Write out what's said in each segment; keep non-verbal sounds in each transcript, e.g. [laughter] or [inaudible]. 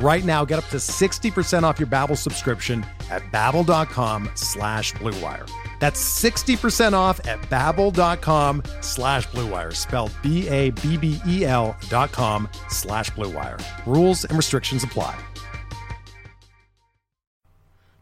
Right now, get up to 60% off your Babbel subscription at babbel.com slash bluewire. That's 60% off at babbel.com slash bluewire, spelled B-A-B-B-E-L dot com slash bluewire. Rules and restrictions apply.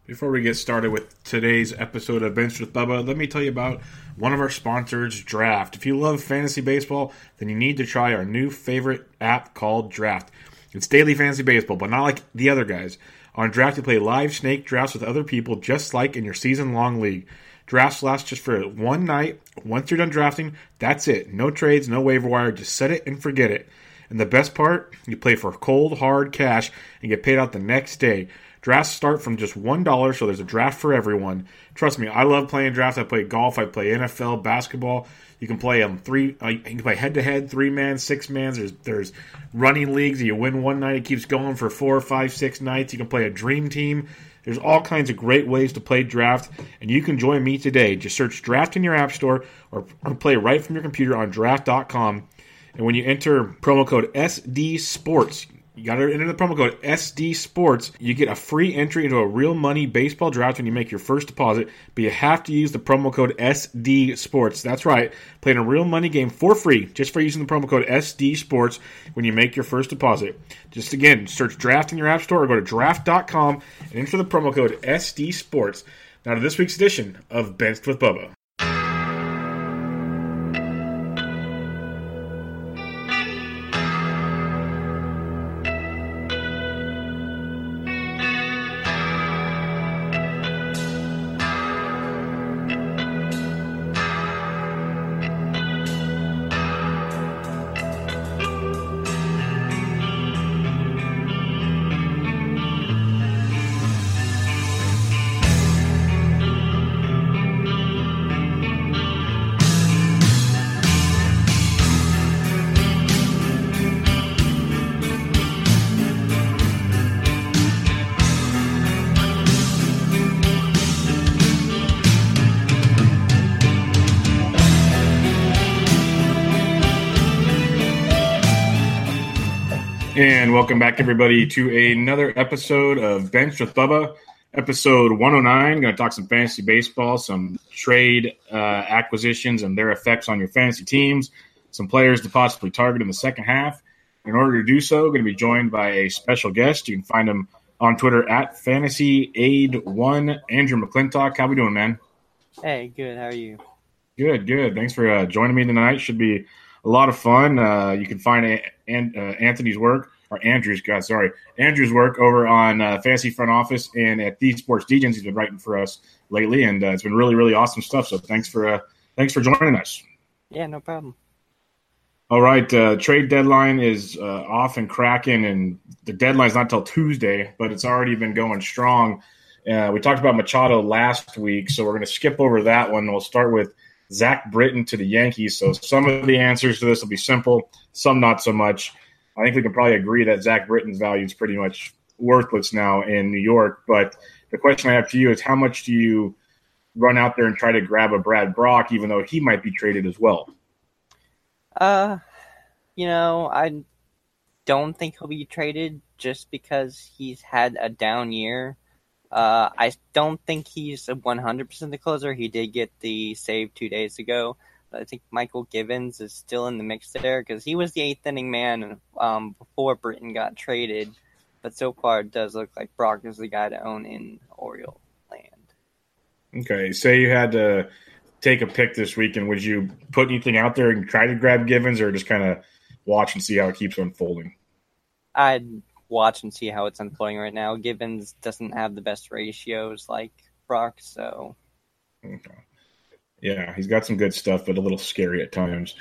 Before we get started with today's episode of Bench with Bubba, let me tell you about one of our sponsors, Draft. If you love fantasy baseball, then you need to try our new favorite app called Draft. It's daily fantasy baseball, but not like the other guys. On Draft, you play live snake drafts with other people, just like in your season long league. Drafts last just for one night. Once you're done drafting, that's it. No trades, no waiver wire. Just set it and forget it. And the best part, you play for cold, hard cash and get paid out the next day. Drafts start from just $1, so there's a draft for everyone. Trust me, I love playing drafts. I play golf, I play NFL, basketball. You can play um three. Uh, you can play head to head, three man, six man. There's there's running leagues. You win one night, it keeps going for four, five, six nights. You can play a dream team. There's all kinds of great ways to play draft, and you can join me today. Just search draft in your app store or, or play right from your computer on draft.com. And when you enter promo code SD Sports, you got to enter the promo code SD Sports. You get a free entry into a real money baseball draft when you make your first deposit, but you have to use the promo code SD Sports. That's right, playing a real money game for free just for using the promo code SD Sports when you make your first deposit. Just again, search draft in your app store or go to draft.com and enter the promo code SD Sports. Now to this week's edition of Benched with Bubba. And welcome back, everybody, to another episode of Bench with Bubba, episode 109. Going to talk some fantasy baseball, some trade uh, acquisitions and their effects on your fantasy teams, some players to possibly target in the second half. In order to do so, going to be joined by a special guest. You can find him on Twitter at Fantasy Aid One. Andrew McClintock, how we doing, man? Hey, good. How are you? Good, good. Thanks for uh, joining me tonight. Should be a lot of fun. Uh, you can find a, an, uh, Anthony's work or Andrew's, God, sorry, Andrew's work over on uh, Fantasy Front Office and at the Sports Degens. He's been writing for us lately, and uh, it's been really, really awesome stuff. So thanks for uh, thanks for joining us. Yeah, no problem. All right, uh, trade deadline is uh, off and cracking, and the deadline's not till Tuesday, but it's already been going strong. Uh, we talked about Machado last week, so we're going to skip over that one. We'll start with Zach Britton to the Yankees. So some of the answers to this will be simple, some not so much. I think we can probably agree that Zach Britton's value is pretty much worthless now in New York. But the question I have to you is how much do you run out there and try to grab a Brad Brach, even though he might be traded as well? Uh, you know, I don't think he'll be traded just because he's had a down year. Uh, I don't think he's a 100% the closer. He did get the save two days ago. I think Mychal Givens is still in the mix there because he was the eighth inning man um, before Britton got traded. But so far, it does look like Brach is the guy to own in Oriole land. Okay, say you had to take a pick this weekend, would you put anything out there and try to grab Givens, or just kind of watch and see how it keeps unfolding? I'd watch and see how it's unfolding right now. Givens doesn't have the best ratios like Brach, so. Okay. Yeah, he's got some good stuff, but a little scary at times.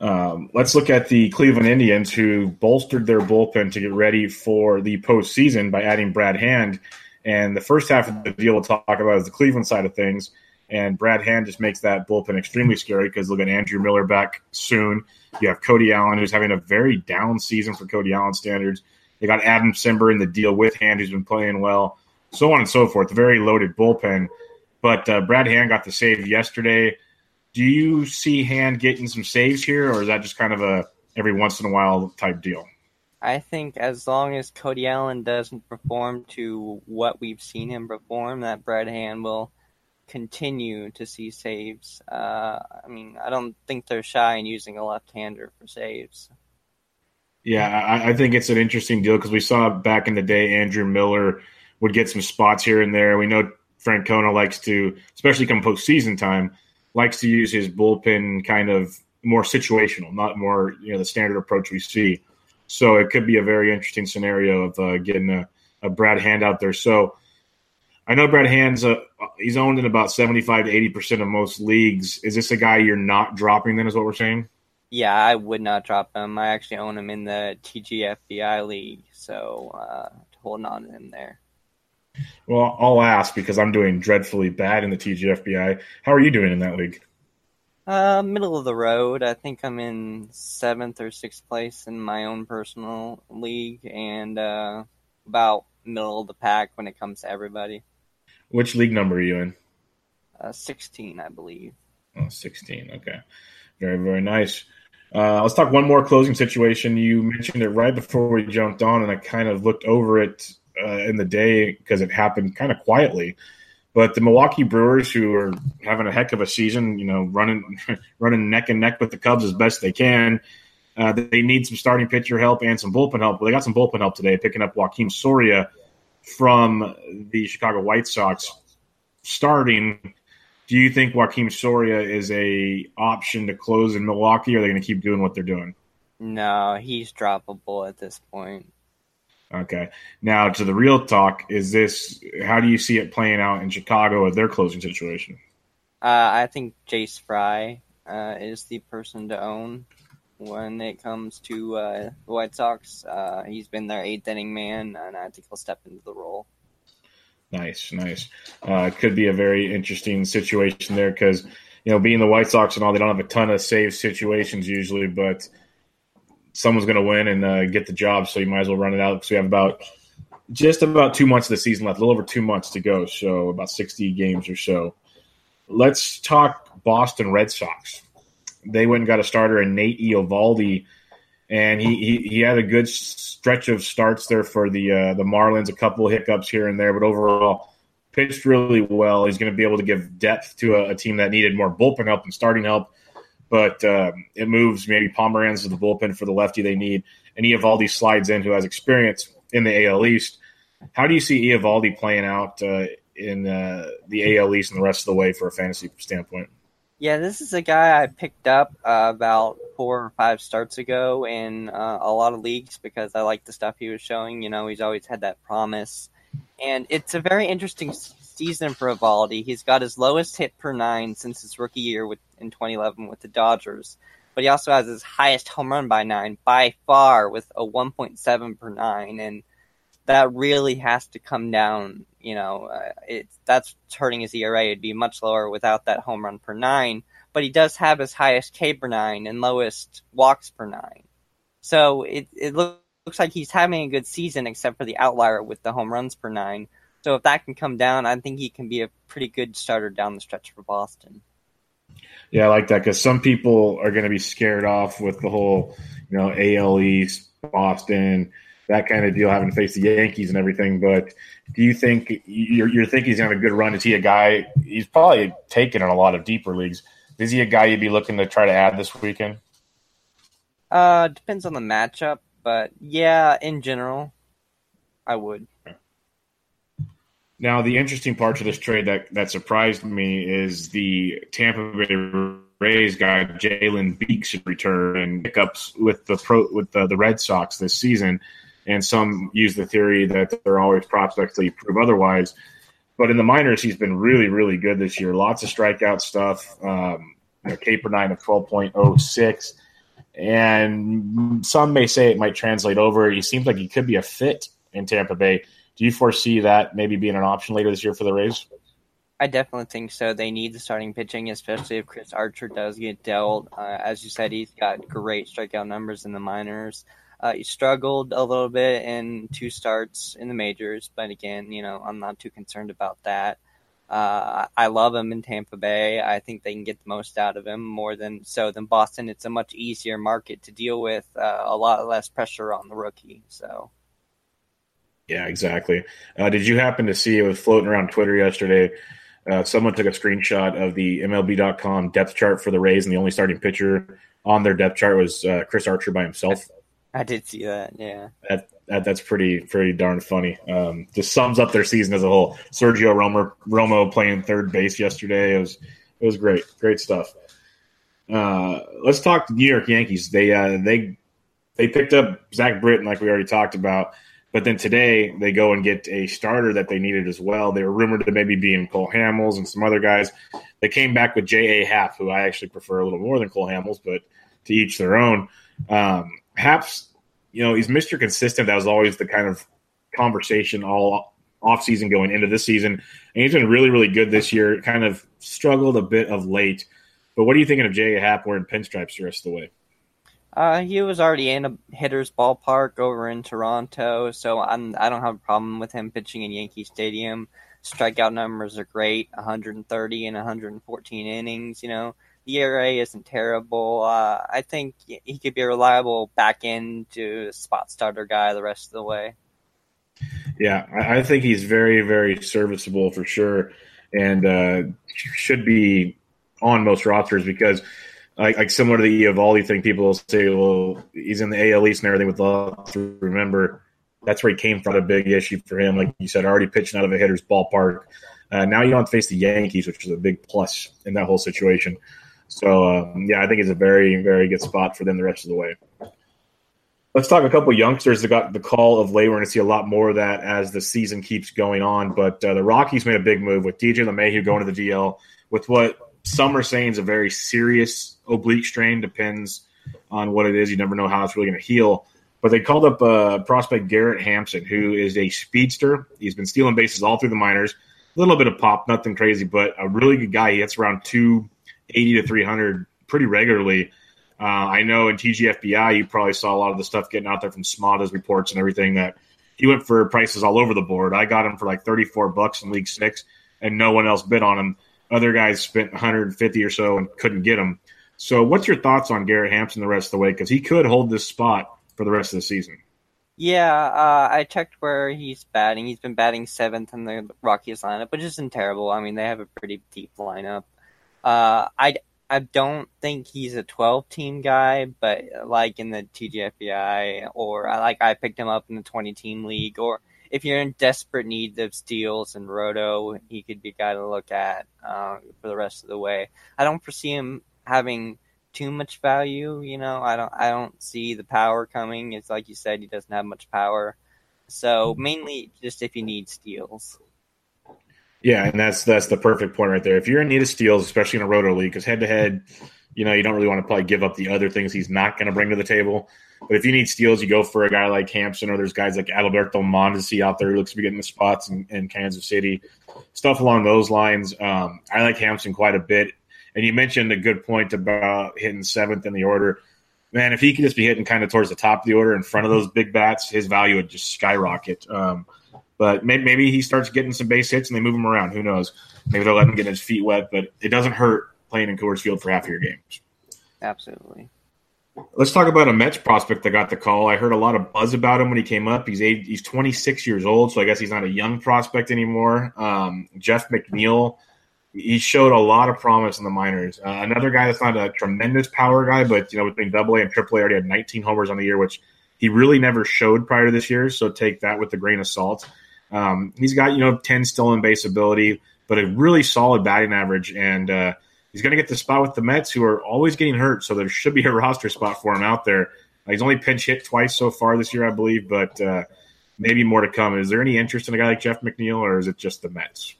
Um, let's look at the Cleveland Indians, who bolstered their bullpen to get ready for the postseason by adding Brad Hand. And the first half of the deal we'll talk about is the Cleveland side of things. And Brad Hand just makes that bullpen extremely scary because look at Andrew Miller back soon. You have Cody Allen, who's having a very down season for Cody Allen standards. They got Adam Cimber in the deal with Hand, who's been playing well, so on and so forth. Very loaded bullpen. But uh, Brad Hand got the save yesterday. Do you see Hand getting some saves here, or is that just kind of a every once in a while type deal? I think as long as Cody Allen doesn't perform to what we've seen him perform, that Brad Hand will continue to see saves. Uh, I mean, I don't think they're shy in using a left-hander for saves. Yeah, I, I think it's an interesting deal because we saw back in the day Andrew Miller would get some spots here and there. We know Francona likes to, especially come postseason time, likes to use his bullpen kind of more situational, not more you know the standard approach we see. So it could be a very interesting scenario of uh, getting a, a Brad Hand out there. So I know Brad Hand's uh, he's owned in about seventy five to eighty percent of most leagues. Is this a guy you're not dropping? Then is what we're saying. Yeah, I would not drop him. I actually own him in the TGFBI league, so uh, holding on to him there. Well, I'll ask because I'm doing dreadfully bad in the TGFBI. How are you doing in that league? Uh, middle of the road. I think I'm in seventh or sixth place in my own personal league, and uh, about middle of the pack when it comes to everybody. Which league number are you in? Uh, 16, I believe. Oh, 16. Okay. Very, very nice. Uh, let's talk one more closing situation. You mentioned it right before we jumped on, and I kind of looked over it uh, in the day because it happened kind of quietly. But the Milwaukee Brewers, who are having a heck of a season, you know, running [laughs] running neck and neck with the Cubs as best they can, uh, they need some starting pitcher help and some bullpen help. Well, they got some bullpen help today, picking up Joakim Soria from the Chicago White Sox. Starting, do you think Joakim Soria is a option to close in Milwaukee? Or are they going to keep doing what they're doing? No, he's droppable at this point. Okay. Now to the real talk, is this how do you see it playing out in Chicago with their closing situation? Uh, I think Jace Fry uh, is the person to own when it comes to uh, the White Sox. Uh, he's been their eighth inning man, and I think he'll step into the role. Nice, nice. Uh, could be a very interesting situation there because you know being the White Sox and all, they don't have a ton of save situations usually, but someone's going to win and uh, get the job. So you might as well run it out because we have about just about two months of the season left, a little over two months to go. So about 60 games or so. Let's talk Boston Red Sox. They went and got a starter in Nate Eovaldi, and he, he, he had a good stretch of starts there for the uh, the Marlins. A couple hiccups here and there, but overall pitched really well. He's going to be able to give depth to a, a team that needed more bullpen help and starting help but um, it moves maybe Pomeranz to the bullpen for the lefty they need, and Eovaldi slides in who has experience in the AL East. How do you see Eovaldi playing out uh, in uh, the AL East and the rest of the way for a fantasy standpoint? Yeah, this is a guy I picked up uh, about four or five starts ago in uh, a lot of leagues because I like the stuff he was showing. You know, he's always had that promise, and it's a very interesting season for Eovaldi. He's got his lowest hit per nine since his rookie year with in 2011 with the Dodgers, but he also has his highest home run by nine by far with a 1.7 per nine, and that really has to come down. You know, uh, it's that's hurting his ERA. It'd be much lower without that home run per nine, but he does have his highest K per nine and lowest walks per nine. So it it looks like he's having a good season, except for the outlier with the home runs per nine. So if that can come down, I think he can be a pretty good starter down the stretch for Boston. Yeah, I like that because some people are going to be scared off with the whole, you know, AL East, Boston, that kind of deal, having to face the Yankees and everything. But do you think you're, you're thinking he's going to have a good run? Is he a guy? He's probably taken in a lot of deeper leagues. Is he a guy you'd be looking to try to add this weekend? Uh, depends on the matchup, but yeah, in general, I would. Now, the interesting part to this trade that, that surprised me is the Tampa Bay Rays guy Jalen Beeks return and pickups with the pro with the, the Red Sox this season. And some use the theory that they're always prospects that you prove otherwise. But in the minors, he's been really, really good this year. Lots of strikeout stuff. Um, you know, K per nine of twelve point oh six, and some may say it might translate over. He seems like he could be a fit in Tampa Bay. Do you foresee that maybe being an option later this year for the Rays? I definitely think so. They need the starting pitching, especially if Chris Archer does get dealt. Uh, as you said, he's got great strikeout numbers in the minors. Uh, he struggled a little bit in two starts in the majors, but again, you know, I'm not too concerned about that. Uh, I love him in Tampa Bay. I think they can get the most out of him more than so than Boston. It's a much easier market to deal with, uh, a lot less pressure on the rookie. So yeah, exactly. Uh, did you happen to see it was floating around Twitter yesterday? Uh, someone took a screenshot of the MLB.com depth chart for the Rays, and the only starting pitcher on their depth chart was uh, Chris Archer by himself. I did see that. Yeah, that, that that's pretty pretty darn funny. Um, just sums up their season as a whole. Sergio Romer, Romo playing third base yesterday. It was it was great, great stuff. Uh, let's talk to New York Yankees. They uh, they they picked up Zach Britton, like we already talked about. But then today they go and get a starter that they needed as well. They were rumored to maybe be in Cole Hamels and some other guys. They came back with J.A. Happ, who I actually prefer a little more than Cole Hamels, but to each their own. Um, Happ's, you know, he's Mr. Consistent. That was always the kind of conversation all offseason going into this season. And he's been really, really good this year. Kind of struggled a bit of late. But what are you thinking of J.A. Happ wearing pinstripes the rest of the way? Uh, he was already in a hitter's ballpark over in Toronto, so I'm I don't have a problem with him pitching in Yankee Stadium. Strikeout numbers are great, 130 and 114 innings. You know, the ERA isn't terrible. Uh, I think he could be a reliable back end to spot starter guy the rest of the way. Yeah, I think he's very, very serviceable for sure, and uh, should be on most rosters because like, like similar to the Eovaldi thing, people will say, well, he's in the AL East and everything with love. Remember, that's where he came from. A big issue for him, like you said, already pitching out of a hitter's ballpark. Uh, now you don't face the Yankees, which is a big plus in that whole situation. So um, yeah, I think it's a very, very good spot for them the rest of the way. Let's talk a couple youngsters that got the call of late. We're going to see a lot more of that as the season keeps going on. But uh, the Rockies made a big move with DJ LeMahieu going to the DL with what some are saying it's a very serious oblique strain. Depends on what it is. You never know how it's really going to heal. But they called up uh, prospect Garrett Hampson, who is a speedster. He's been stealing bases all through the minors. A little bit of pop, nothing crazy, but a really good guy. He hits around 280 to 300 pretty regularly. Uh, I know in TGFBI, you probably saw a lot of the stuff getting out there from Smada's reports and everything that he went for prices all over the board. I got him for like 34 bucks in League Six, and no one else bid on him. Other guys spent 150 or so and couldn't get him. So, what's your thoughts on Garrett Hampson the rest of the way? Because he could hold this spot for the rest of the season. Yeah, uh, I checked where he's batting. He's been batting seventh in the Rockies lineup, which isn't terrible. I mean, they have a pretty deep lineup. Uh, I I don't think he's a 12 team guy, but like in the TGFBI or like I picked him up in the 20 team league or if you're in desperate need of steals and roto, he could be a guy to look at uh, for the rest of the way. I don't foresee him having too much value. You know, I don't I don't see the power coming. It's like you said, he doesn't have much power. So mainly just if you need steals. Yeah, and that's that's the perfect point right there. If you're in need of steals, especially in a roto league, because head to head, you know, you don't really want to probably give up the other things he's not going to bring to the table. But if you need steals, you go for a guy like Hampson, or there's guys like Alberto Mondesi out there who looks to be getting the spots in, in Kansas City, stuff along those lines. Um, I like Hampson quite a bit. And you mentioned a good point about hitting seventh in the order. Man, if he could just be hitting kind of towards the top of the order in front of those big bats, his value would just skyrocket. Um, but maybe, maybe he starts getting some base hits and they move him around. Who knows? Maybe they'll let him get his feet wet, but it doesn't hurt playing in Coors Field for half your games. Absolutely. Let's talk about a Mets prospect that got the call. I heard a lot of buzz about him when he came up. He's eight, he's 26 years old, so I guess he's not a young prospect anymore. Um, Jeff McNeil, he showed a lot of promise in the minors. Uh, another guy that's not a tremendous power guy, but you know between Double A and Triple A, already had 19 homers on the year, which he really never showed prior to this year. So take that with a grain of salt. Um, he's got you know ten stolen base ability, but a really solid batting average, and uh, he's going to get the spot with the Mets, who are always getting hurt. So there should be a [laughs] roster spot for him out there. He's only pinch hit twice so far this year, I believe, but uh, maybe more to come. Is there any interest in a guy like Jeff McNeil, or is it just the Mets?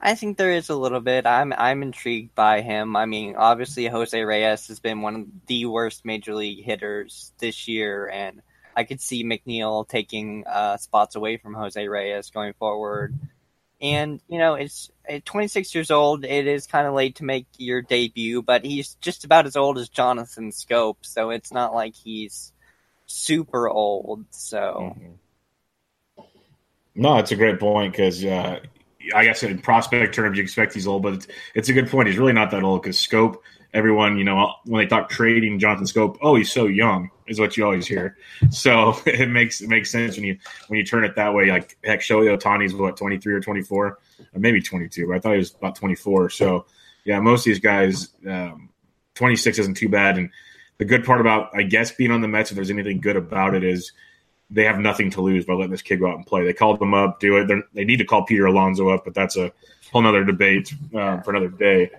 I think there is a little bit. I'm I'm intrigued by him. I mean, obviously Jose Reyes has been one of the worst major league hitters this year, and I could see McNeil taking uh, spots away from Jose Reyes going forward. And you know, it's at 26 years old. It is kind of late to make your debut, but he's just about as old as Jonathan Schoop, so it's not like he's super old. So. Mm-hmm. No, it's a great point because uh, I guess in prospect terms, you expect he's old, but it's, it's a good point. He's really not that old because Schoop, everyone, you know, when they talk trading Jonathan Schoop, oh, he's so young, is what you always hear. [laughs] So [laughs] it makes it makes sense when you when you turn it that way. Like heck, Shohei Ohtani's what twenty three or twenty four, or maybe twenty two. But I thought he was about twenty four. So yeah, most of these guys, um, twenty six isn't too bad. And the good part about I guess being on the Mets, if there's anything good about it, is they have nothing to lose by letting this kid go out and play. They called him up, do it. They're, they need to call Peter Alonso up, but that's a whole other debate uh, for another day.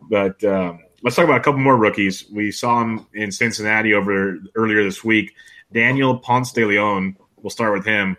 But um, let's talk about a couple more rookies. We saw him in Cincinnati over earlier this week. Daniel Ponce de Leon. We'll start with him.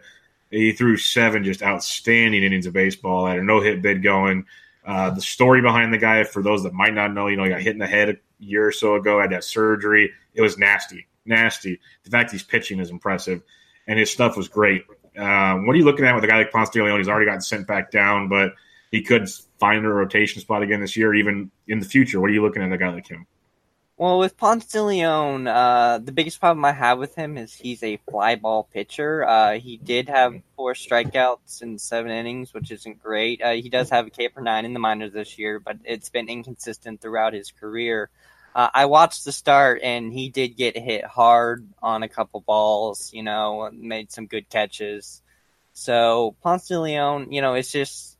He threw seven just outstanding innings of baseball. Had a no hit bid going. Uh, the story behind the guy, for those that might not know, you know, he got hit in the head a year or so ago, had that surgery. It was nasty, nasty. The fact he's pitching is impressive and his stuff was great. Um, what are you looking at with a guy like Ponce de Leon? He's already gotten sent back down, but he could find a rotation spot again this year, even in the future. What are you looking at a guy like him? Well, with Ponce de Leon, uh, the biggest problem I have with him is he's a fly ball pitcher. Uh, he did have four strikeouts in seven innings, which isn't great. Uh, he does have a K per nine in the minors this year, but it's been inconsistent throughout his career. Uh, I watched the start, and he did get hit hard on a couple balls. You know, made some good catches. So Ponce de Leon, you know, it's just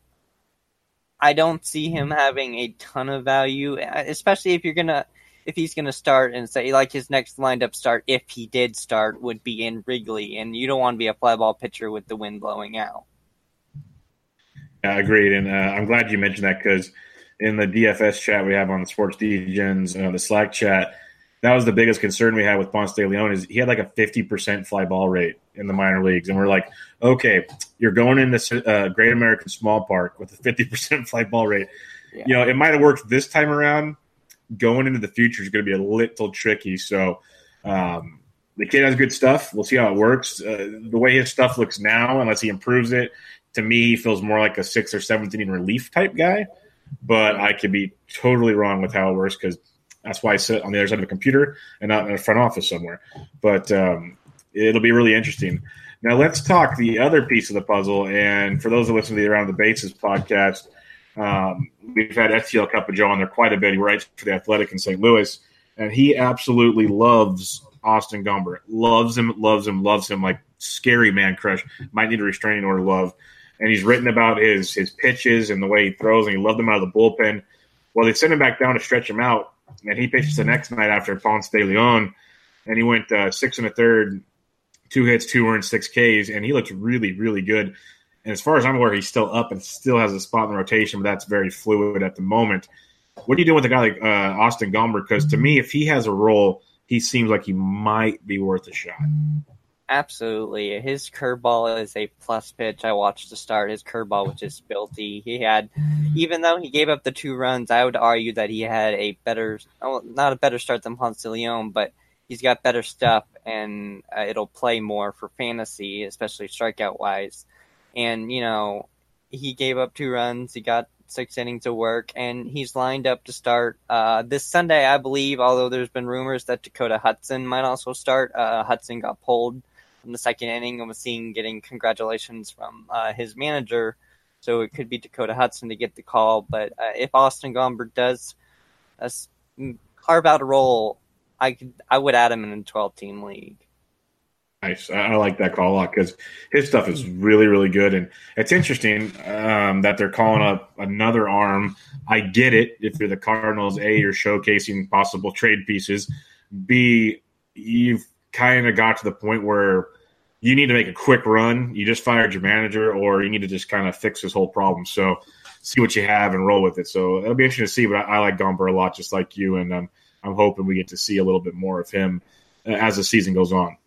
I don't see him having a ton of value, especially if you're gonna if he's gonna start and say like his next lined up start, if he did start, would be in Wrigley, and you don't want to be a fly ball pitcher with the wind blowing out. Yeah, agreed, and uh, I'm glad you mentioned that because in the DFS chat we have on the Sports Degens, uh, the Slack chat, that was the biggest concern we had with Ponce de Leon is he had like a 50% fly ball rate in the minor leagues. And we're like, okay, you're going into uh, Great American Small Park with a 50% [laughs] fly ball rate. Yeah. You know, it might have worked this time around. Going into the future is going to be a little tricky. So, um, the kid has good stuff. We'll see how it works. Uh, the way his stuff looks now, unless he improves it, to me, he feels more like a sixth or seventh inning relief type guy but I could be totally wrong with how it works because that's why I sit on the other side of a computer and not in a front office somewhere. But um, it'll be really interesting. Now let's talk the other piece of the puzzle. And for those that listen to the Around the Bases podcast, um, we've had STL Cup of Joe on there quite a bit. He writes for the Athletic in St. Louis, and he absolutely loves Austin Gomber. Loves him, loves him, loves him like scary man crush. Might need a restraining order love and he's written about his his pitches and the way he throws, and he loved him out of the bullpen. Well, they sent him back down to stretch him out, and he pitched the next night after Ponce de Leon, and he went uh, six and a third, two hits, two earned, six Ks, and he looked really, really good. And as far as I'm aware, he's still up and still has a spot in the rotation, but that's very fluid at the moment. What are you doing with a guy like uh, Austin Gomber? Because to me, if he has a role, he seems like he might be worth a shot. Absolutely. His curveball is a plus pitch. I watched the start. His curveball was just filthy. He had, even though he gave up the two runs, I would argue that he had a better, not a better start than Ponce Leon, but he's got better stuff and uh, it'll play more for fantasy, especially strikeout wise. And, you know, he gave up two runs. He got six innings of work, and he's lined up to start uh, this Sunday, I believe. Although there's been rumors that Dakota Hudson might also start. Uh, Hudson got pulled in the second inning and was seen getting congratulations from uh, his manager. So it could be Dakota Hudson to get the call. But uh, if Austin Gomber does uh, carve out a role, I could I would add him in a 12 team league. Nice. I like that call a lot because his stuff is really, really good. And it's interesting um, that they're calling up another arm. I get it. If you're the Cardinals, A, you're showcasing possible trade pieces. B, you've kind of got to the point where you need to make a quick run. You just fired your manager, or you need to just kind of fix this whole problem. So see what you have and roll with it. So it'll be interesting to see. But I, I like Gomber a lot, just like you, and um, I'm hoping we get to see a little bit more of him uh, as the season goes on.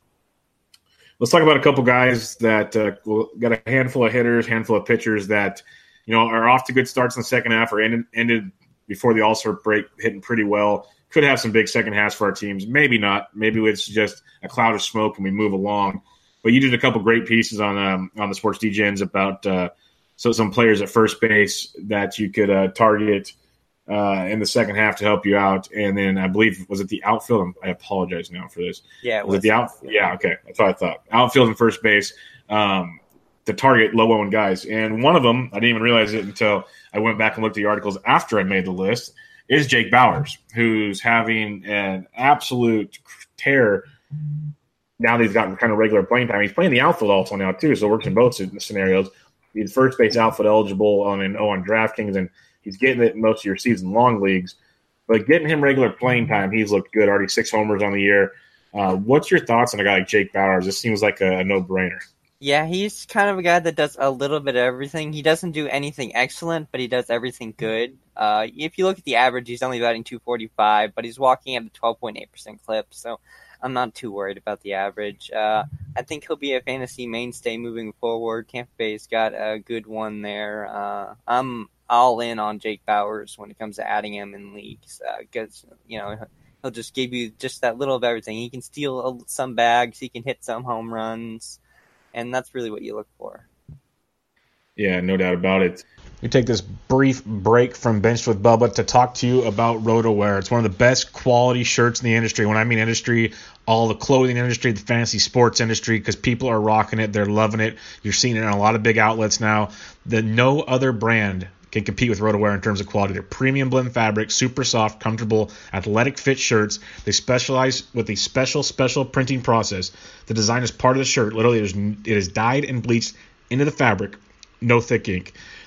Let's talk about a couple guys that uh, got a handful of hitters, handful of pitchers that you know are off to good starts in the second half or ended, ended before the All Star break, hitting pretty well. Could have some big second halves for our teams. Maybe not. Maybe it's just a cloud of smoke and we move along. But you did a couple great pieces on um, on the Sports Degens about uh, so some players at first base that you could uh, target uh, in the second half to help you out. And then I believe was it the outfield? I apologize now for this. Yeah, it was, was it the outfield? Yeah, okay, that's what I thought. Outfield and first base um, to target low owned guys, and one of them I didn't even realize it until I went back and looked at the articles after I made the list. Is Jake Bauers, who's having an absolute tear now that he's gotten kind of regular playing time. He's playing the outfield also now too, so it works in both scenarios. He's first base outfield eligible on an O on DraftKings, and he's getting it most of your season long leagues. But getting him regular playing time, he's looked good. Already six homers on the year. Uh, what's your thoughts on a guy like Jake Bauers? This seems like a, a no brainer. Yeah, he's kind of a guy that does a little bit of everything. He doesn't do anything excellent, but he does everything good. Uh, if you look at the average, he's only batting 245, but he's walking at a 12.8% clip. So I'm not too worried about the average. Uh, I think he'll be a fantasy mainstay moving forward. Tampa Bay's got a good one there. Uh, I'm all in on Jake Bauers when it comes to adding him in leagues because uh, you know he'll just give you just that little of everything. He can steal some bags, he can hit some home runs, and that's really what you look for. Yeah, no doubt about it. We take this brief break from Bench with Bubba to talk to you about RotoWear. It's one of the best quality shirts in the industry. When I mean industry, all the clothing industry, the fantasy sports industry, because people are rocking it. They're loving it. You're seeing it in a lot of big outlets now. The no other brand can compete with RotoWear in terms of quality. They're premium blend fabric, super soft, comfortable, athletic fit shirts. They specialize with a special, special printing process. The design is part of the shirt. Literally, it is dyed and bleached into the fabric. No thick ink.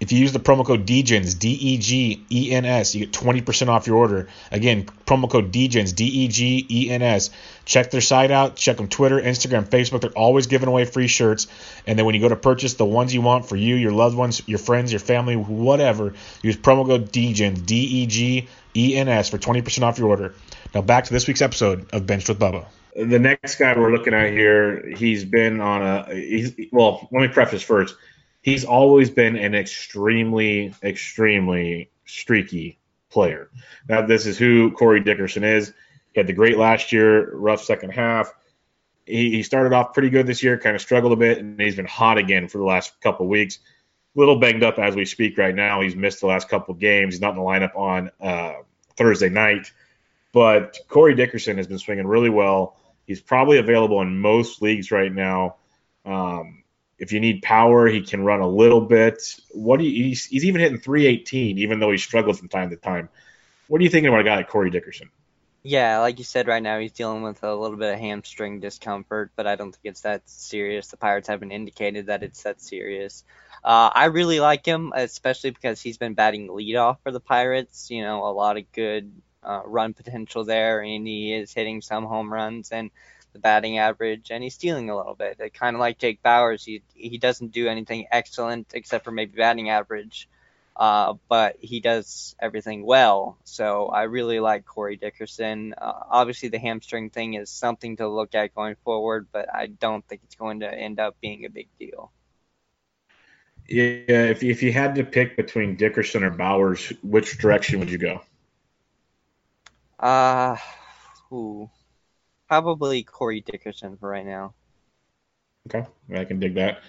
if you use the promo code DEGENS, D E G E N S, you get 20% off your order. Again, promo code DEGENS, D E G E N S. Check their site out. Check them Twitter, Instagram, Facebook. They're always giving away free shirts. And then when you go to purchase the ones you want for you, your loved ones, your friends, your family, whatever, use promo code DEGENS, D E G E N S, for 20% off your order. Now back to this week's episode of Benched with Bubba. The next guy we're looking at here, he's been on a. He's, well, let me preface first he's always been an extremely, extremely streaky player. Now, this is who Corey Dickerson is. He had the great last year, rough second half. He, he started off pretty good this year, kind of struggled a bit, and he's been hot again for the last couple weeks. Little banged up as we speak right now. He's missed the last couple games. He's not in the lineup on uh, Thursday night. But Corey Dickerson has been swinging really well. He's probably available in most leagues right now. Um, if you need power, he can run a little bit. What do you, he's, he's even hitting 318, even though he struggles from time to time. What are you thinking about a guy like Corey Dickerson? Yeah, like you said, right now he's dealing with a little bit of hamstring discomfort, but I don't think it's that serious. The Pirates haven't indicated that it's that serious. Uh, I really like him, especially because he's been batting leadoff for the Pirates. You know, a lot of good uh, run potential there, and he is hitting some home runs. And the batting average, and he's stealing a little bit. Kind of like Jake Bauers, he he doesn't do anything excellent except for maybe batting average, uh, but he does everything well. So I really like Corey Dickerson. Uh, obviously, the hamstring thing is something to look at going forward, but I don't think it's going to end up being a big deal. Yeah, if if you had to pick between Dickerson or Bauers, which direction would you go? Uh, ooh probably Corey Dickerson for right now. Okay, I can dig that.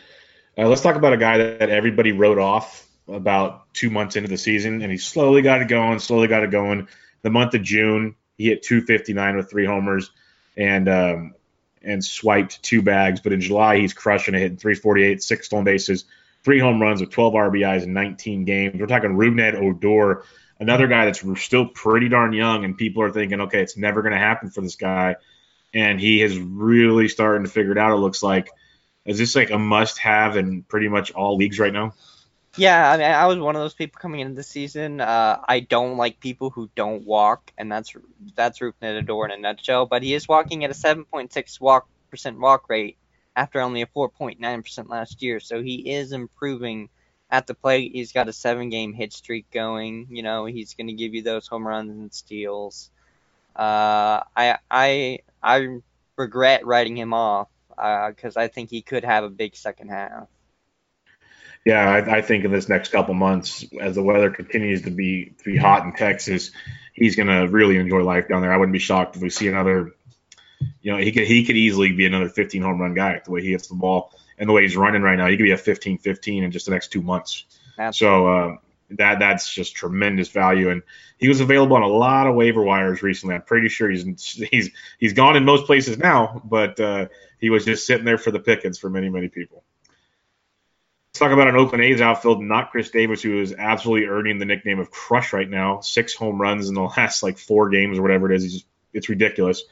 Uh, let's talk about a guy that everybody wrote off about two months into the season, and he slowly got it going, slowly got it going. The month of June, he hit 259 with three homers and um, and swiped two bags. But in July, he's crushing it, hitting 348, six stolen bases, three home runs with 12 RBIs in 19 games. We're talking Rougned Odor, another guy that's still pretty darn young, and people are thinking, okay, it's never going to happen for this guy. And he is really starting to figure it out, it looks like. Is this like a must have in pretty much all leagues right now? Yeah, I mean, I was one of those people coming into the season. Uh, I don't like people who don't walk, and that's that's Rougned Odor in a nutshell. But he is walking at a 7.6 walk percent walk rate after only a 4.9 percent last year, so he is improving at the plate. He's got a seven game hit streak going. You know, he's going to give you those home runs and steals. Uh, I I I regret writing him off because uh, I think he could have a big second half. Yeah, I, I, think in this next couple months, as the weather continues to be to be hot in Texas, he's going to really enjoy life down there. I wouldn't be shocked if we see another. You know, he could he could easily be another 15 home run guy the way he hits the ball and the way he's running right now. He could be a 15-15 in just the next two months. so uh, that that's just tremendous value, and he was available on a lot of waiver wires recently. I'm pretty sure he's he's he's gone in most places now, but uh, he was just sitting there for the pickings for many many people. Let's talk about an Oakland A's outfield, not Khris Davis, who is absolutely earning the nickname of Crush right now. Six home runs in the [laughs] last like four games or whatever it is. Just, it's ridiculous.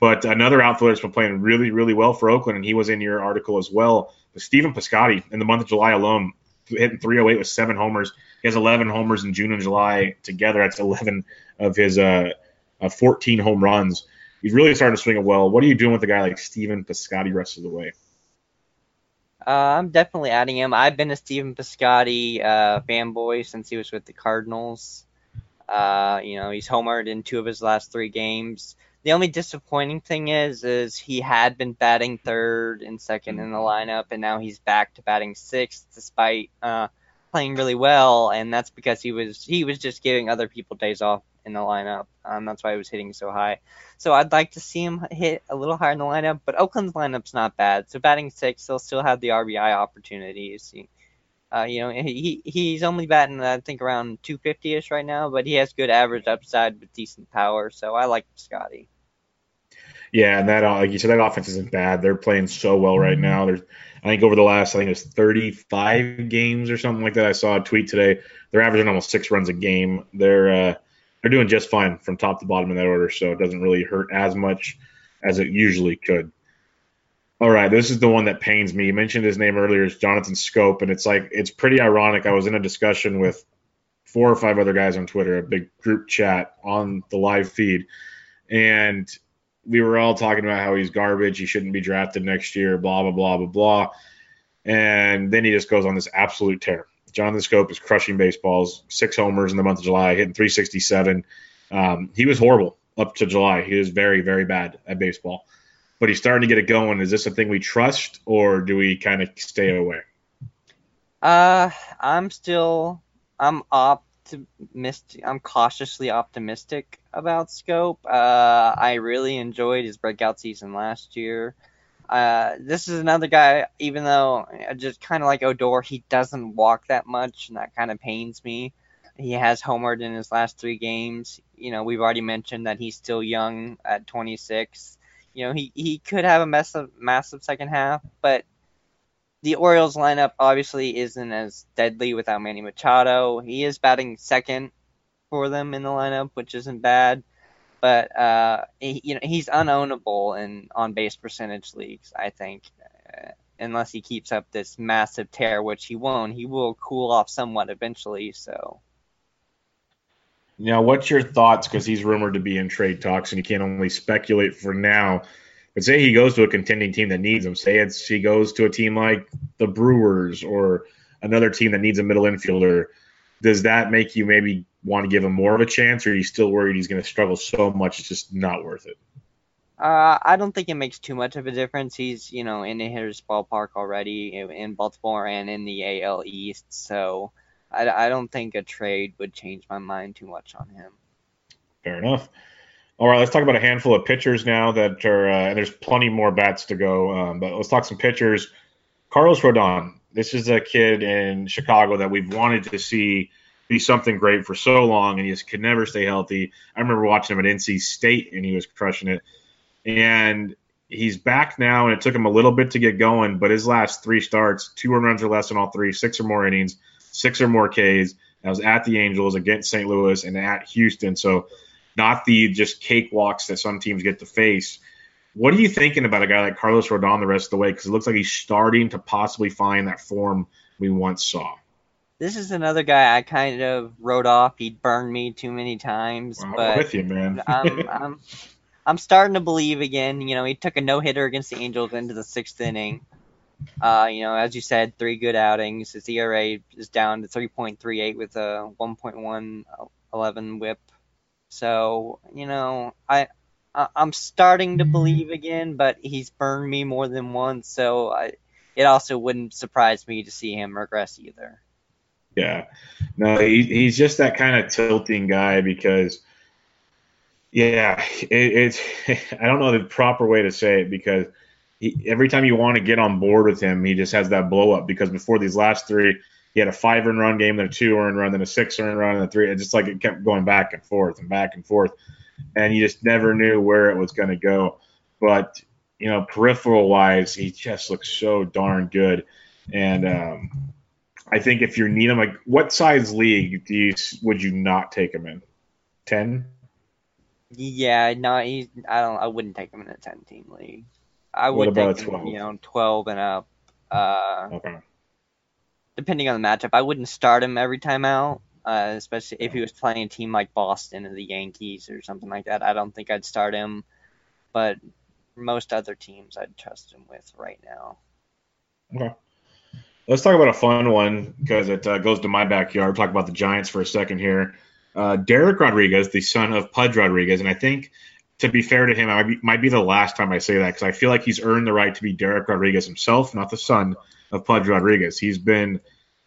But another outfielder that's been playing really, really well for Oakland, and he was in your article as well. Stephen Piscotty, in the month of July alone, hitting 308 with seven homers. He has 11 homers in June and July together. That's 11 of his uh, uh, 14 home runs. He's really starting to swing it well. What are you doing with a guy like Stephen Piscotty rest of the way? Uh, I'm definitely adding him. I've been a Stephen Piscotty uh, fanboy since he was with the Cardinals. Uh, you know, he's homered in two of his last three games. The only disappointing thing is, is he had been batting third and second in the lineup, and now he's back to batting sixth, despite uh, playing really well. And that's because he was he was just giving other people days off in the lineup. Um, that's why he was hitting so high. So I'd like to see him hit a little higher in the lineup, but Oakland's lineup's not bad. So batting six, they'll still have the RBI opportunities. Uh, you know, he he's only batting I think around 250 ish right now, but he has good average upside with decent power. So I like Scotty. Yeah, and that uh, like you said, that offense isn't bad. They're playing so well right mm-hmm. now. There's I think over the last I think it was 35 games or something like that. I saw a tweet today. They're averaging almost six runs a game. They're uh, they're doing just fine from top to bottom in that order, so it doesn't really hurt as much as it usually could. All right, this is the one that pains me. You mentioned his name earlier, is Jonathan Schoop, and it's like it's pretty ironic. I was in a discussion with four or five other guys on Twitter, a big group chat on the live feed, and we were all talking about how he's garbage, he shouldn't be drafted next year, blah blah blah blah blah. And then he just goes on this absolute tear. Jonathan Schoop is crushing baseballs, six homers in the month of July, hitting 367. Um, he was horrible up to July. He was very, very bad at baseball. But he's starting to get it going. Is this a thing we trust, or do we kind of stay away? Uh, I'm still, I'm optimistic. I'm cautiously optimistic about Schoop. Uh, I really enjoyed his breakout season last year. Uh, this is another guy, even though just kind of like Odor, he doesn't walk that much, and that kind of pains me. He has homered in his last three games. You know, we've already mentioned that he's still young at 26. You know, he, he could have a massive, massive second half, but the Orioles lineup obviously isn't as deadly without Manny Machado. He is batting second for them in the lineup, which isn't bad but uh, he, you know he's unownable in on base percentage leagues. I think uh, unless he keeps up this massive tear, which he won't, he will cool off somewhat eventually. So. Now, what's your thoughts? Because he's rumored to be in trade talks, and you can't only speculate for now. But say he goes to a contending team that needs him. Say it's he goes to a team like the Brewers or another team that needs a middle infielder. Does that make you maybe want to give him more of a chance, or are you still worried he's going to struggle so much it's just not worth it? Uh, I don't think it makes too much of a difference. He's, you know, in the hitter's ballpark already in Baltimore and in the AL East, so I, I don't think a trade would change my mind too much on him. Fair enough. All right, let's talk about a handful of pitchers now that are, uh, and there's plenty more bats to go, um, but let's talk some pitchers. Carlos Rodon. This is a kid in Chicago that we've wanted to see be something great for so long, and he just could never stay healthy. I remember watching him at NC State, and he was crushing it. And he's back now, and it took him a little bit to get going. But his last three starts, two runs or less in all three, six or more innings, six or more Ks. That was at the Angels, against St. Louis, and at Houston. So not the just cakewalks that some teams get to face. What are you thinking about a guy like Carlos Rodon the rest of the way? Because it looks like he's starting to possibly find that form we once saw. This is another guy I kind of wrote off. He'd burned me too many times. Well, but I'm with you, man. [laughs] I'm, I'm, I'm starting to believe again. You know, he took a no hitter against the Angels into the sixth inning. Uh, you know, as you said, three good outings. His ERA is down to 3.38 with a 1.111 WHIP. So, you know, I I'm starting to believe again, but he's burned me more than once. So I, it also wouldn't surprise me to see him regress either. Yeah, no, he, he's just that kind of tilting guy because, yeah, it, it's [laughs] I don't know the proper way to say it because he, every time you want to get on board with him, he just has that blow up because before these last three, he had a five earned run game, then a two earned run, then a six earned run, and a three. It's just like it kept going back and forth and back and forth, and you just never knew where it was going to go. But you know, peripheral wise, he just looks so darn good, and um, I think if you're need him, like what size league do you would you not take him in? Ten. Yeah, no, he. I don't. I wouldn't take him in a ten team league. I would about take 12? you know, twelve and up. Uh, Okay. depending on the matchup, I wouldn't start him every time out. Uh, especially if he was playing a team like Boston or the Yankees or something like that. I don't think I'd start him. But most other teams, I'd trust him with right now. Okay. Let's talk about a fun one because it uh, goes to my backyard. Talk about the Giants for a second here. Uh, Dereck Rodriguez, the son of Pudge Rodriguez, and I think to be fair to him, it might be, might be the last time I say that because I feel like he's earned the right to be Dereck Rodriguez himself, not the son of Pudge Rodriguez. He's been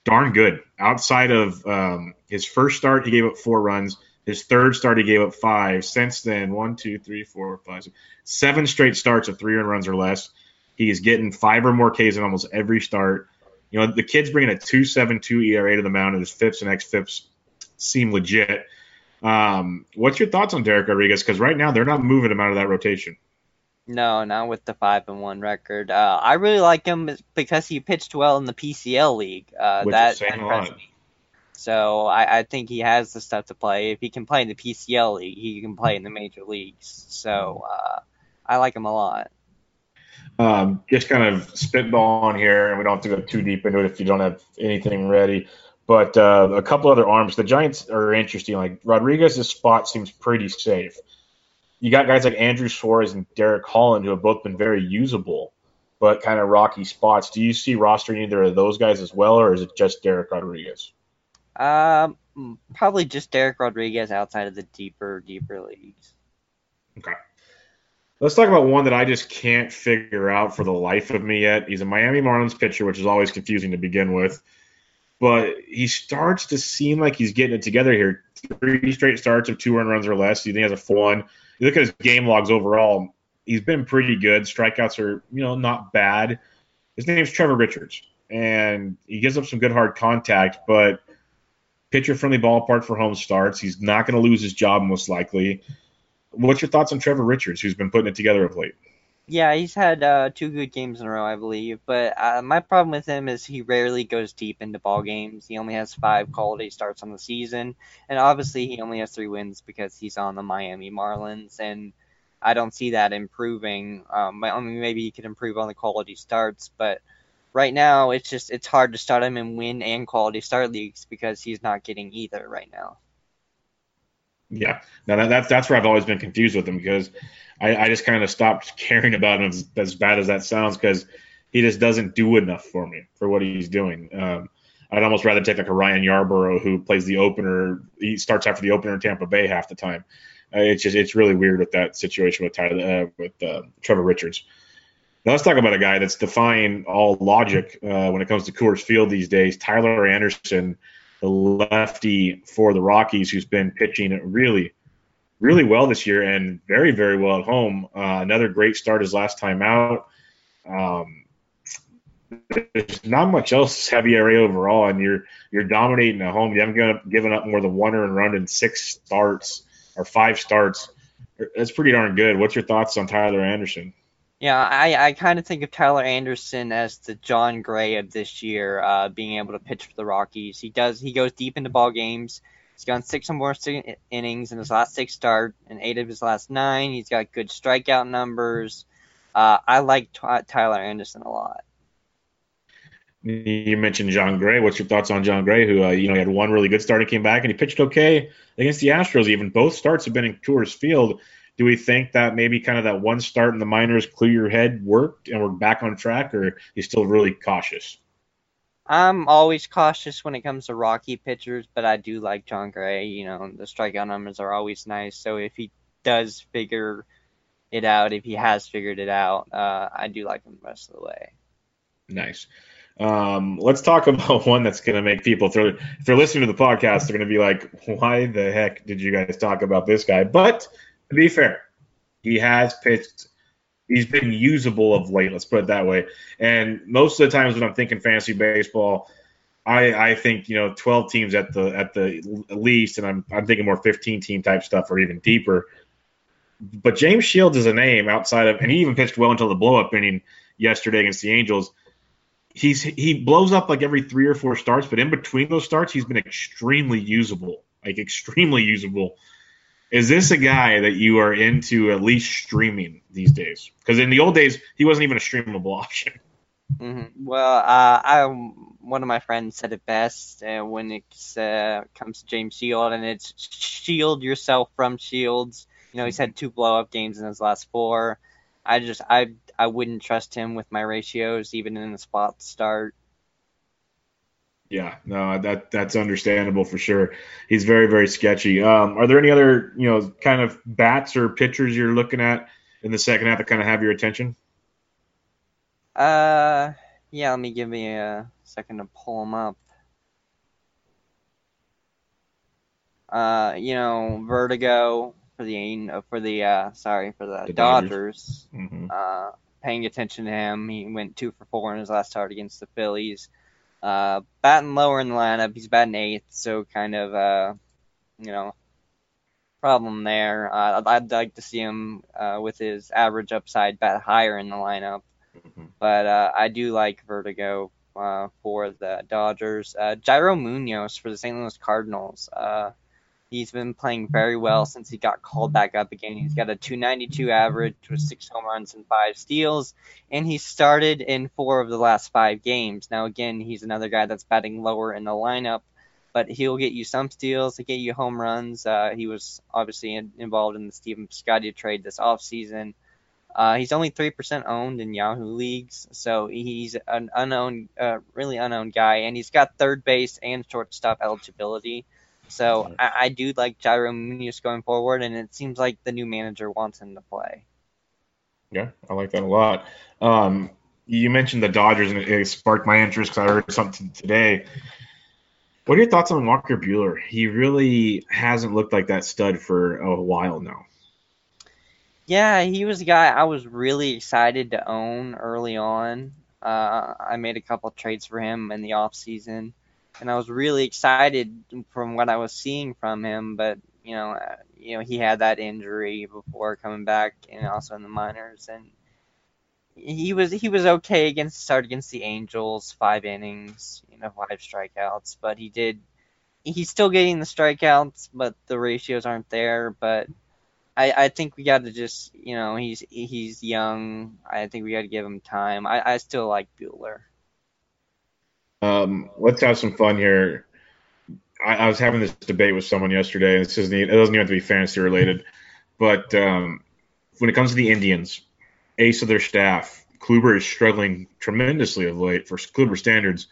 darn good. Outside of um, his first start, he gave up four runs. His third start, he gave up five. Since then, one, two, three, four, five, six, seven straight starts of three runs or less. He is getting five or more Ks in almost every start. You know, the kid's bringing a 2.72 ERA to the mound, and his FIPS and XFIPS seem legit. Um, what's your thoughts on Dereck Rodriguez? Because right now they're not moving him out of that rotation. No, not with the five and one record. Uh, I really like him because he pitched well in the PCL league. Uh, Which that is impressed me. So I, I think he has the stuff to play. If he can play in the PCL league, he can play in the major leagues. So uh, I like him a lot. Um, just kind of spitball on here, and we don't have to go too deep into it if you don't have anything ready. But uh, a couple other arms. The Giants are interesting. Like Rodriguez's spot seems pretty safe. You got guys like Andrew Suarez and Derek Holland who have both been very usable, but kind of rocky spots. Do you see rostering either of those guys as well, or is it just Dereck Rodriguez? Um, probably just Dereck Rodriguez outside of the deeper, deeper leagues. Okay. Let's talk about one that I just can't figure out for the life of me yet. He's a Miami Marlins pitcher, which is always confusing to begin with. But he starts to seem like he's getting it together here. Three straight starts of two earned runs or less. He has a full one. You look at his game logs overall, he's been pretty good. Strikeouts are, you know, not bad. His name's Trevor Richards. And he gives up some good hard contact, but pitcher friendly ballpark for home starts. He's not going to lose his job most likely. What's your thoughts on Trevor Richards, who's been putting it together of late? Yeah, he's had uh, two good games in a row, I believe. But uh, my problem with him is he rarely goes deep into ball games. He only has five quality starts on the season, and obviously he only has three wins because he's on the Miami Marlins, and I don't see that improving. Um, I mean, maybe he could improve on the quality starts, but right now it's just it's hard to start him in win and quality start leagues because he's not getting either right now. Yeah, now that, that's that's where I've always been confused with him because I, I just kind of stopped [laughs] caring about him as, as bad as that sounds because he just doesn't do enough for me for what he's doing. Um, I'd almost rather take like a Ryan Yarbrough who plays the opener. He starts after the opener in Tampa Bay half the time. Uh, it's just it's really weird with that situation with Tyler uh, with uh, Trevor Richards. Now let's talk about a guy that's defying all logic uh, when it comes to Coors Field these days. Tyler Anderson, the lefty for the Rockies, who's been pitching really, really well this year and very, very well at home. Uh, another great start his last time out. Um, there's not much else heavy area overall, and you're you're dominating at home. You haven't given up, more than one earned run in six starts or five starts. That's pretty darn good. What's your thoughts on Tyler Anderson? Yeah, I, I kind of think of Tyler Anderson as the Jon Gray of this year, uh, being able to pitch for the Rockies. He does he goes deep into ball games. He's gone six or more innings in his last six start and eight of his last nine. He's got good strikeout numbers. Uh, I like Tyler Anderson a lot. You mentioned Jon Gray. What's your thoughts on Jon Gray, who uh, you know he had one really good start and came back and he pitched okay against the Astros. Even both starts have been in Coors Field. Do we think that maybe kind of that one start in the minors, clear your head, worked and we're back on track, or he's still really cautious? I'm always cautious when it comes to Rocky pitchers, but I do like Jon Gray. You know, the strikeout numbers are always nice. So if he does figure it out, if he has figured it out, uh, I do like him the rest of the way. Nice. Um, let's talk [laughs] about one that's going to make people, if they're, if they're listening to the podcast, they're going to be like, why the heck did you guys talk about this guy? But to be fair, he has pitched. He's been usable of late. Let's put it that way. And most of the times when I'm thinking fantasy baseball, I, I think you know 12 teams at the at the least, and I'm I'm thinking more 15 team type stuff or even deeper. But James Shields is a name outside of, and he even pitched well until the blow up inning yesterday against the Angels he's he blows up like every three or four starts, but in between those starts, he's been extremely usable, like extremely usable. Is this a guy that you are into at least streaming these days? Because in the old days, he wasn't even a streamable [laughs] option. Mm-hmm. Well, uh, I one of my friends said it best uh, when it uh, comes to James Shield, and it's shield yourself from Shields. You know, he's had two blow up games in his last four. I just I I wouldn't trust him with my ratios even in the spot start. Yeah, no, that that's understandable for sure. He's very very sketchy. Um, are there any other you know kind of bats or pitchers you're looking at in the second half that kind of have your attention? Uh, yeah. Let me give me a second to pull them up. Uh, you know, Verdugo for the for the uh, sorry for the, the Dodgers. Dodgers. Mm-hmm. Uh, paying attention to him. He went two for four in his last start against the Phillies. Uh, batting lower in the lineup, he's batting eighth, so kind of uh, you know problem there. Uh, I'd like to see him uh, with his average upside bat higher in the lineup, mm-hmm. but uh, I do like Verdugo uh, for the Dodgers. Uh, Yairo Munoz for the St. Louis Cardinals. He's been playing very well since he got called back up again. He's got a 292 average with six home runs and five steals, and he started in four of the last five games. Now, again, he's another guy that's batting lower in the lineup, but he'll get you some steals, he'll get you home runs. Uh, he was obviously in, involved in the Stephen Piscotty trade this offseason. Uh, he's only 3% owned in Yahoo leagues, so he's an unknown, uh, really unknown guy, and he's got third base and shortstop eligibility. So I, I do like Yairo Munoz going forward, and it seems like the new manager wants him to play. Yeah, I like that a lot. Um, you mentioned the Dodgers, and it sparked my interest because I heard something today. What are your thoughts on Walker Buehler? He really hasn't looked like that stud for a while now. Yeah, he was a guy I was really excited to own early on. Uh, I made a couple trades for him in the off season and I was really excited from what I was seeing from him. But you know, uh, you know, he had that injury before coming back, and also in the minors, and he was he was okay against start against the Angels, five innings, you know, five strikeouts, but he did. He's still getting the strikeouts, but the ratios aren't there. But I, I think we got to just, you know, he's he's young. I think we got to give him time. I, I still like Buehler. Um, let's have some fun here. I, I, was having this debate with someone yesterday, and this isn't, it doesn't even have to be fantasy related, [laughs] but um, when it comes to the Indians, ace of their staff, Kluber is struggling tremendously of late for Kluber standards.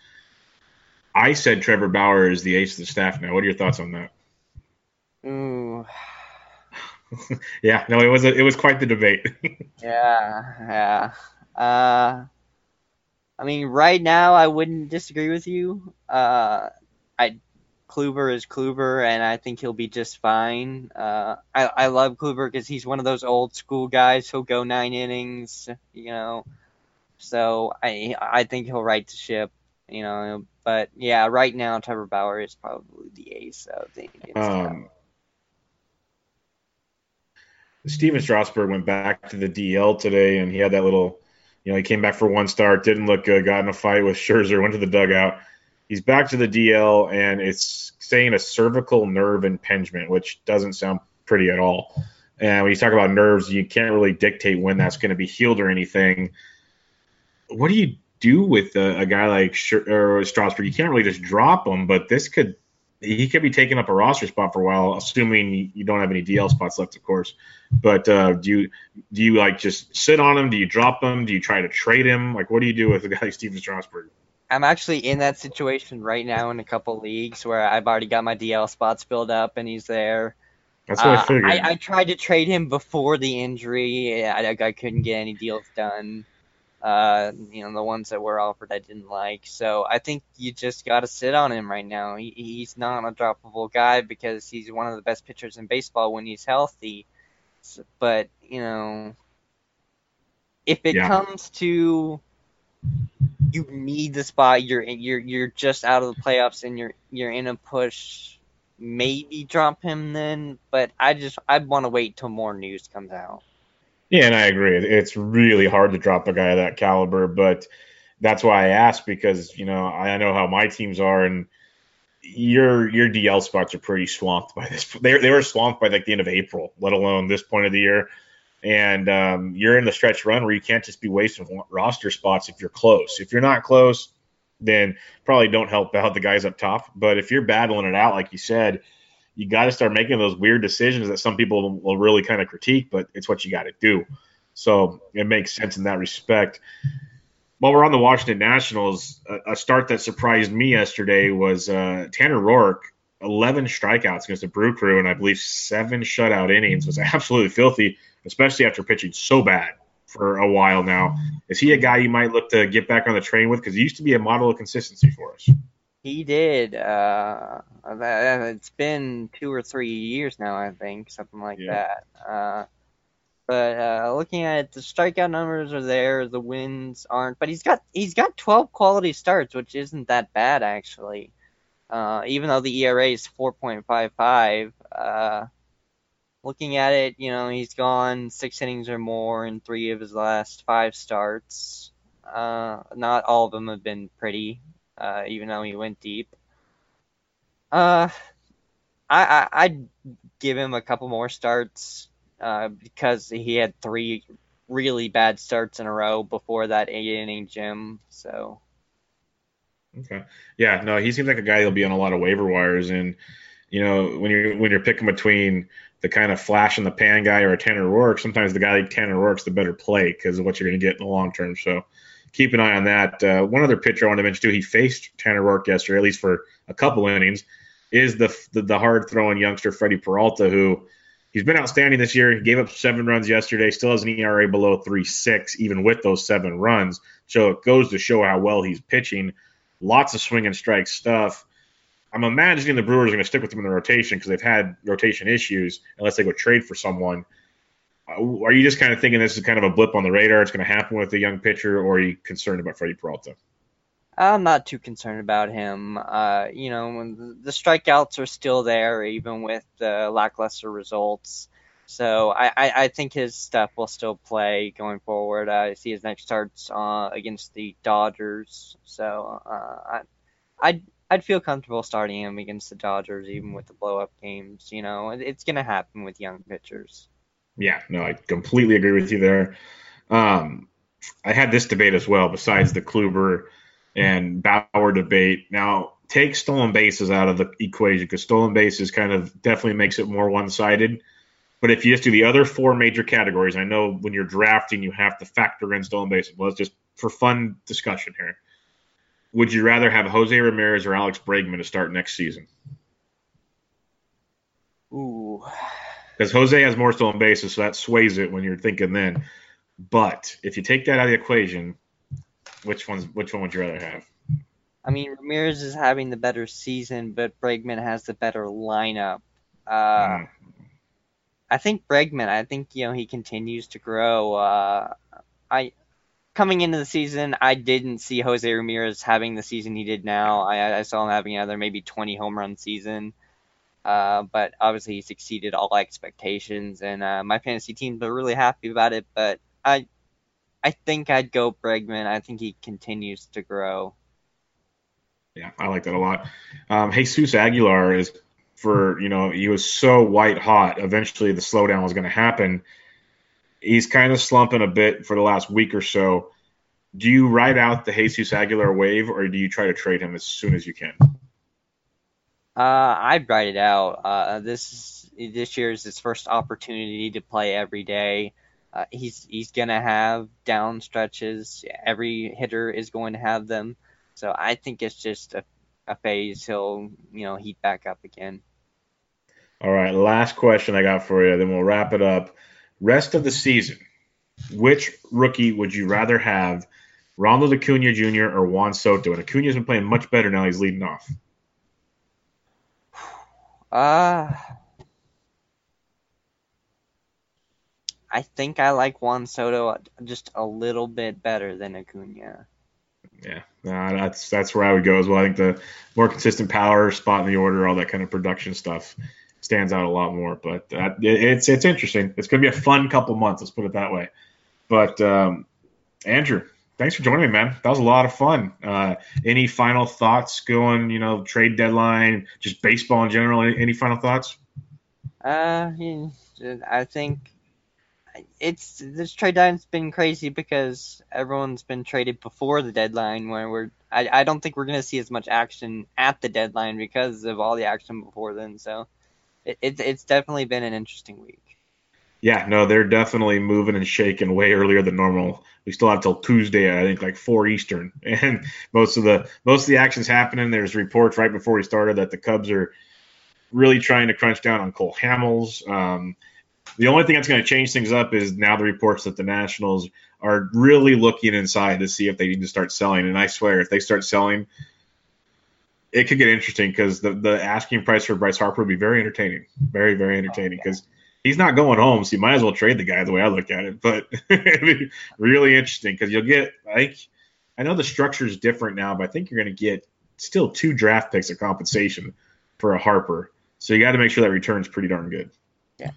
I said Trevor Bauer is the ace of the staff now. What are your thoughts on that? Ooh. [laughs] yeah, no, it was a, it was quite the debate. [laughs] yeah, yeah. Uh, I mean, right now I wouldn't disagree with you. Uh, I Kluber is Kluber, and I think he'll be just fine. Uh, I I love Kluber because he's one of those old school guys. He'll go nine innings, you know. So I I think he'll right the ship, you know. But yeah, right now Trevor Bauer is probably the ace of the Indians. Um, Stephen Strasburg went back to the DL today, and he had that little, you know, he came back for one start, didn't look good, got in a fight with Scherzer, went to the dugout. He's back to the DL, and it's saying a cervical nerve impingement, which doesn't sound pretty at all. And when you talk about nerves, you can't really dictate when that's going to be healed or anything. What do you do with a, a guy like Sh- Strasburg? You can't really just drop him, but this could he could be taking up a roster spot for a while, assuming you don't have any DL spots left, of course. But uh, do you do you like just sit on him? Do you drop him? Do you try to trade him? Like, what do you do with a guy like Stephen Strasburg? I'm actually in that situation right now in a couple leagues where I've already got my DL spots filled up and he's there. That's what uh, I figured. I, I, tried to trade him before the injury. I, I couldn't get any deals done. Uh, you know, the ones that were offered I didn't like. So I think you just got to sit on him right now. He, he's not a droppable guy because he's one of the best pitchers in baseball when he's healthy. So, but, you know, if it yeah. comes to you need the spot, you're you're you're just out of the playoffs and you're you're in a push. Maybe drop him then, but I just I'd want to wait till more news comes out. Yeah, and I agree. It's really hard to drop a guy of that caliber, but that's why I asked because you know I know how my teams are, and your your DL spots are pretty swamped by this. They they were swamped by like the end of April, let alone this point of the year. And um, you're in the stretch run where you can't just be wasting roster spots if you're close. If you're not close, then probably don't help out the guys up top. But if you're battling it out, like you said, you got to start making those weird decisions that some people will really kind of critique, but it's what you got to do. So it makes sense in that respect. While we're on the Washington Nationals, a, a start that surprised me yesterday was uh, Tanner Roark, 11 strikeouts against the Brew Crew, and I believe seven shutout innings was absolutely filthy, especially after pitching so bad for a while now. Is he a guy you might look to get back on the train with? Because he used to be a model of consistency for us. He did. Uh, it's been two or three years now, I think, something like yeah. that. Uh, but uh, looking at it, the strikeout numbers are there, the wins aren't. But he's got he's got 12 quality starts, which isn't that bad actually. Uh, even though the ERA is 4.55, uh, looking at it, you know, he's gone six innings or more in three of his last five starts. Uh, not all of them have been pretty uh, even though he went deep. Uh, I, I I'd give him a couple more starts uh, because he had three really bad starts in a row before that eight inning gym. So. Okay. Yeah. No, he seems like a guy that'll be on a lot of waiver wires, and you know when you're when you're picking between the kind of flash in the pan guy or a Tanner Roark, sometimes the guy like Tanner Roark's the better play because of what you're going to get in the long term. So keep an eye on that. Uh, one other pitcher I want to mention too, he faced Tanner Roark yesterday, at least for a couple innings, is the the, the hard throwing youngster Freddie Peralta, who he's been outstanding this year. He gave up seven runs yesterday, still has an ERA below three six, even with those seven runs. So it goes to show how well he's pitching. Lots of swing and strike stuff. I'm imagining the Brewers are going to stick with him in the rotation because they've had rotation issues unless they go trade for someone. Uh, are you just kind of thinking this is kind of a blip on the radar? It's going to happen with a young pitcher, or are you concerned about Freddie Peralta? I'm not too concerned about him. Uh, you know, the strikeouts are still there, even with the lackluster results. So I, I, I think his stuff will still play going forward. I see his next starts uh, against the Dodgers. So uh, I, I'd, I'd feel comfortable starting him against the Dodgers, even with the blow up games. You know, it's going to happen with young pitchers. Yeah, no, I completely agree with you there. Um, I had this debate as well, besides the Kluber and Bauer debate. Now, take stolen bases out of the equation because stolen bases kind of definitely makes it more one sided. But if you just do the other four major categories, I know when you're drafting, you have to factor in stolen bases. Well, it's just for fun discussion here. Would you rather have Jose Ramirez or Alex Bregman to start next season? Ooh because Jose has more stolen bases, so that sways it when you're thinking then. But if you take that out of the equation, which one's which one would you rather have? I mean, Ramirez is having the better season, but Bregman has the better lineup. Uh, mm. I think Bregman. I think you know he continues to grow. Uh, I coming into the season, I didn't see Jose Ramirez having the season he did now. I, I saw him having another maybe 20 home run season. Uh, but obviously he's exceeded all expectations, and uh, my fantasy teams are really happy about it. But I, I think I'd go Bregman. I think he continues to grow. Yeah, I like that a lot. Um, Jesus Aguilar is for you know he was so white hot. Eventually, the slowdown was going to happen. He's kind of slumping a bit for the last week or so. Do you ride out the Jesus Aguilar wave, or do you try to trade him as soon as you can? Uh, I'd write it out. Uh, this this year is his first opportunity to play every day. Uh, he's he's gonna have down stretches. Every hitter is going to have them. So I think it's just a, a phase. He'll you know heat back up again. All right, last question I got for you. Then we'll wrap it up. Rest of the season, which rookie would you rather have, Ronald Acuna Jr. or Juan Soto? And Acuna's been playing much better now. He's leading off. Uh, I think I like Juan Soto just a little bit better than Acuna. Yeah, that's that's where I would go as well. I think the more consistent power, spot in the order, all that kind of production stuff stands out a lot more. But uh, it, it's it's interesting. It's going to be a fun couple months. Let's put it that way. But um, Andrew, thanks for joining me, man. That was a lot of fun. Uh, any final thoughts going, you know, trade deadline, just baseball in general? Any, any final thoughts? Uh, I think it's this trade deadline's been crazy because everyone's been traded before the deadline. Where we're, I, I don't think we're gonna see as much action at the deadline because of all the action before then. So, it, it it's definitely been an interesting week. Yeah, no, they're definitely moving and shaking way earlier than normal. We still have till Tuesday, I think, like four Eastern, [laughs] and most of the most of the action's happening. There's reports right before we started that the Cubs are really trying to crunch down on Cole Hamels. Um, the only thing that's going to change things up is now the reports that the Nationals are really looking inside to see if they need to start selling. And I swear, if they start selling, it could get interesting because the, the asking price for Bryce Harper would be very entertaining, very very entertaining because he's not going home, so you might as well trade the guy the way I look at it. But [laughs] really interesting because you'll get like I know the structure is different now, but I think you're going to get still two draft picks of compensation for a Harper. So you got to make sure that returns pretty darn good. Yeah.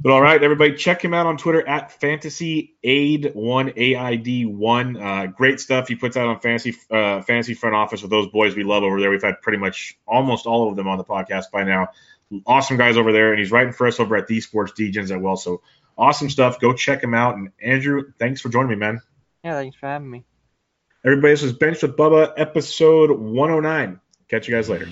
But all right, everybody, check him out on Twitter at Fantasy Aid One A I D One. Uh, great stuff he puts out on Fantasy uh, Fantasy Front Office with those boys we love over there. We've had pretty much almost all of them on the podcast by now. Awesome guys over there, and he's writing for us over at the Sports Degens as well. So awesome stuff. Go check him out. And Andrew, thanks for joining me, man. Yeah, thanks for having me. Everybody, this is Bench with Bubba, episode 109. Catch you guys later.